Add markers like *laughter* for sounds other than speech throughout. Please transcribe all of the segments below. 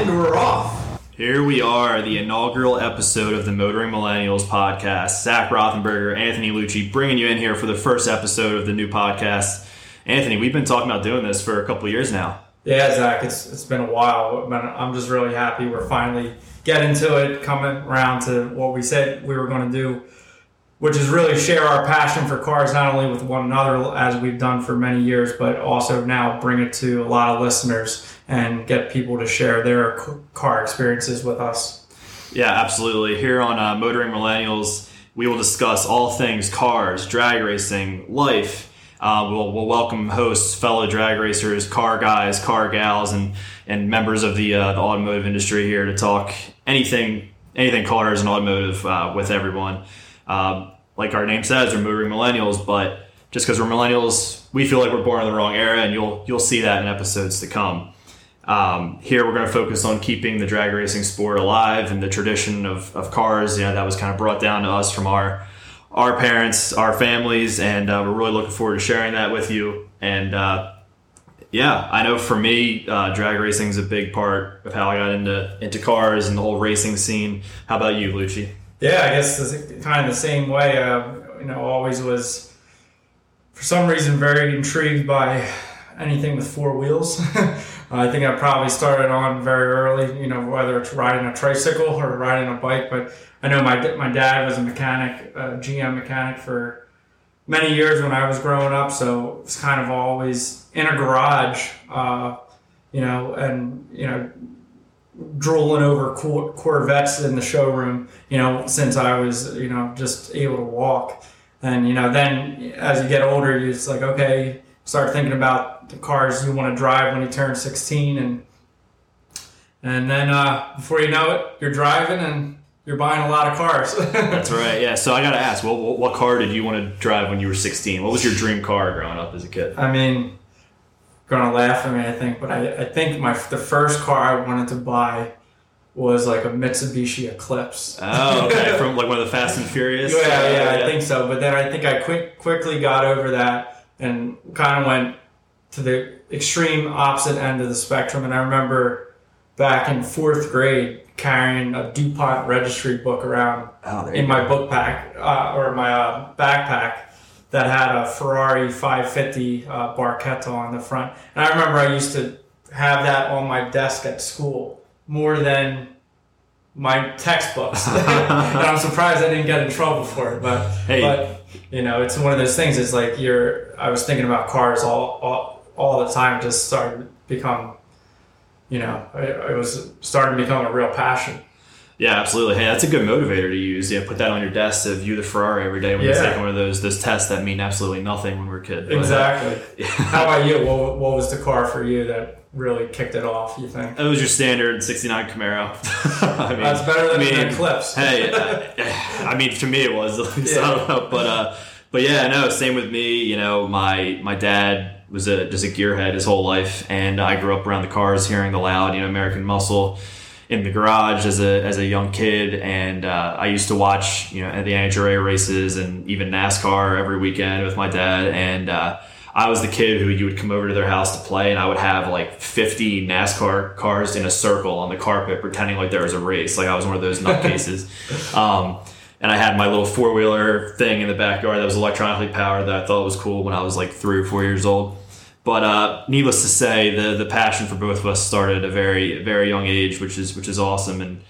And we're off. Here we are, the inaugural episode of the Motoring Millennials podcast. Zach Rothenberger, Anthony Lucci, bringing you in here for the first episode of the new podcast. Anthony, we've been talking about doing this for a couple years now. Yeah, Zach, it's it's been a while, but I'm just really happy we're finally getting to it, coming around to what we said we were going to do, which is really share our passion for cars, not only with one another as we've done for many years, but also now bring it to a lot of listeners and get people to share their car experiences with us. Yeah, absolutely. Here on uh, Motoring Millennials, we will discuss all things cars, drag racing, life. Uh, we'll, we'll welcome hosts, fellow drag racers, car guys, car gals, and and members of the, uh, the automotive industry here to talk anything anything cars and automotive uh, with everyone. Um, like our name says, we're motoring millennials, but just because we're millennials, we feel like we're born in the wrong era, and you'll you'll see that in episodes to come. Um, here we're going to focus on keeping the drag racing sport alive and the tradition of, of cars. You know that was kind of brought down to us from our our parents, our families, and uh, we're really looking forward to sharing that with you. And uh, yeah, I know for me, uh, drag racing is a big part of how I got into into cars and the whole racing scene. How about you, Lucci? Yeah, I guess it's kind of the same way. Uh, you know, always was for some reason very intrigued by anything with four wheels. *laughs* I think I probably started on very early, you know, whether it's riding a tricycle or riding a bike. But I know my my dad was a mechanic, a GM mechanic for many years when I was growing up, so it's kind of always in a garage, uh, you know, and you know, drooling over Corvettes in the showroom, you know, since I was, you know, just able to walk. And you know, then as you get older, you're just like, okay, start thinking about the cars you want to drive when you turn 16 and and then uh, before you know it you're driving and you're buying a lot of cars *laughs* that's right yeah so i gotta ask what, what car did you want to drive when you were 16 what was your dream car growing up as a kid i mean gonna laugh at me i think but i, I think my the first car i wanted to buy was like a Mitsubishi Eclipse. Oh, okay. From like one of the Fast and Furious. Yeah, *laughs* yeah, yeah, I think so. But then I think I quick quickly got over that and kind of went to the extreme opposite end of the spectrum. And I remember back in fourth grade carrying a DuPont registry book around oh, in my book pack uh, or my uh, backpack that had a Ferrari 550 uh, Barchetta on the front. And I remember I used to have that on my desk at school more than my textbooks. *laughs* and I'm surprised I didn't get in trouble for it. But, hey. but you know, it's one of those things. It's like you're. I was thinking about cars all all, all the time. Just started to become, you know, it, it was starting to become a real passion. Yeah, absolutely. Hey, that's a good motivator to use. Yeah, put that on your desk to view the Ferrari every day when yeah. you're taking one of those those tests that mean absolutely nothing when we're kids. Exactly. Uh, *laughs* How about you? What, what was the car for you that really kicked it off? You think it was your standard '69 Camaro. *laughs* I mean, that's better than I mean, Eclipse. hey, *laughs* I, I, mean, to me it was at least. Yeah. I don't know, but uh, but yeah, no. Same with me. You know, my my dad was a just a gearhead his whole life, and I grew up around the cars, hearing the loud, you know, American Muscle in the garage as a as a young kid, and uh, I used to watch you know the NHRA races and even NASCAR every weekend with my dad, and uh, I was the kid who you would come over to their house to play, and I would have like 50 NASCAR cars in a circle on the carpet, pretending like there was a race. Like I was one of those nutcases. *laughs* um, and I had my little four wheeler thing in the backyard that was electronically powered that I thought was cool when I was like three or four years old. But uh, needless to say, the the passion for both of us started at a very very young age, which is which is awesome. And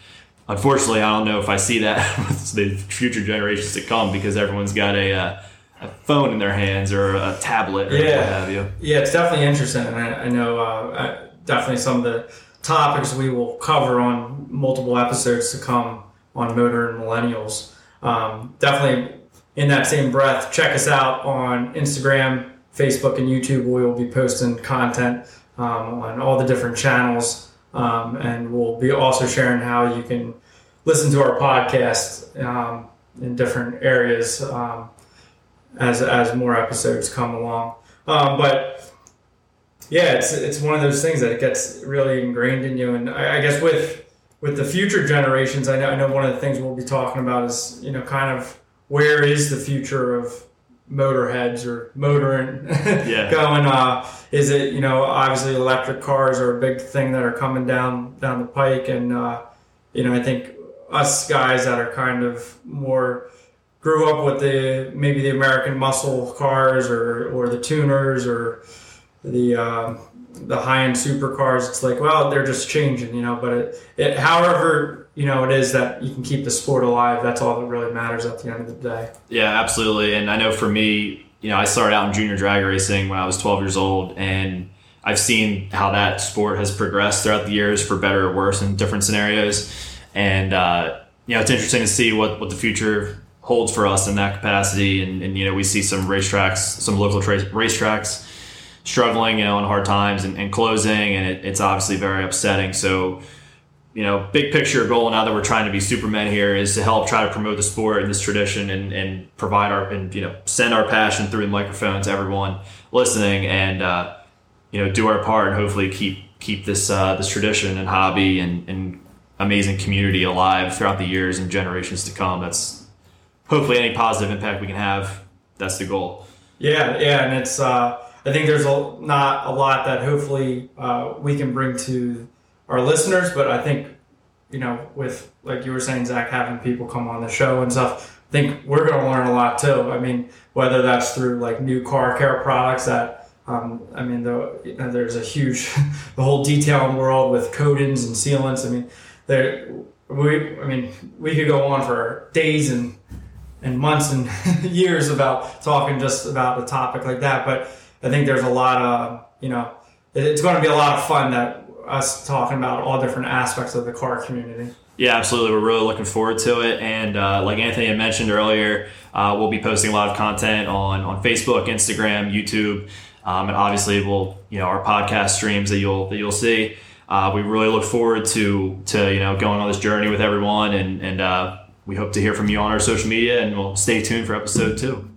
unfortunately, I don't know if I see that *laughs* with the future generations to come because everyone's got a uh, a phone in their hands or a tablet or yeah. what have you. Yeah, it's definitely interesting, and I, I know uh, definitely some of the topics we will cover on multiple episodes to come on Motoring Millennials. Um, definitely in that same breath, check us out on Instagram, Facebook, and YouTube. We will be posting content um, on all the different channels, um, and we'll be also sharing how you can listen to our podcast um, in different areas um, as as more episodes come along. Um, but yeah, it's it's one of those things that gets really ingrained in you, and I, I guess with with the future generations, I know, I know one of the things we'll be talking about is you know kind of where is the future of motorheads or motoring *laughs* Yeah. going uh is it you know obviously electric cars are a big thing that are coming down down the pike and uh you know i think us guys that are kind of more grew up with the maybe the american muscle cars or or the tuners or the uh, the high end supercars it's like well they're just changing you know but it, it however you know it is that you can keep the sport alive that's all that really matters at the end of the day Yeah, absolutely. And I know for me, you know, I started out in junior drag racing when I was 12 years old, and I've seen how that sport has progressed throughout the years for better or worse in different scenarios. And, uh, you know, it's interesting to see what, what the future holds for us in that capacity. And, and you know, we see some racetracks, some local tra- racetracks struggling, you know, in hard times and, and closing, and it, it's obviously very upsetting. So, you know, big picture goal now that we're trying to be supermen here is to help try to promote the sport and this tradition and, and provide our and you know send our passion through the microphones, everyone listening and uh, you know do our part and hopefully keep keep this uh, this tradition and hobby and, and amazing community alive throughout the years and generations to come. That's hopefully any positive impact we can have. That's the goal. Yeah, yeah, and it's. Uh, I think there's a, not a lot that hopefully uh, we can bring to our listeners, but I think you know, with like you were saying, Zach, having people come on the show and stuff. I think we're going to learn a lot too. I mean, whether that's through like new car care products that. Um, I mean, the, you know, there's a huge, *laughs* the whole detailing world with coatings and sealants. I mean, there, we, I mean, we could go on for days and and months and *laughs* years about talking just about a topic like that. But I think there's a lot of, you know, it's going to be a lot of fun that us talking about all different aspects of the car community. Yeah, absolutely. We're really looking forward to it. And uh, like Anthony had mentioned earlier, uh, we'll be posting a lot of content on, on Facebook, Instagram, YouTube, um, and obviously we'll you know our podcast streams that you'll that you'll see. Uh, we really look forward to to you know going on this journey with everyone, and and uh, we hope to hear from you on our social media, and we'll stay tuned for episode two.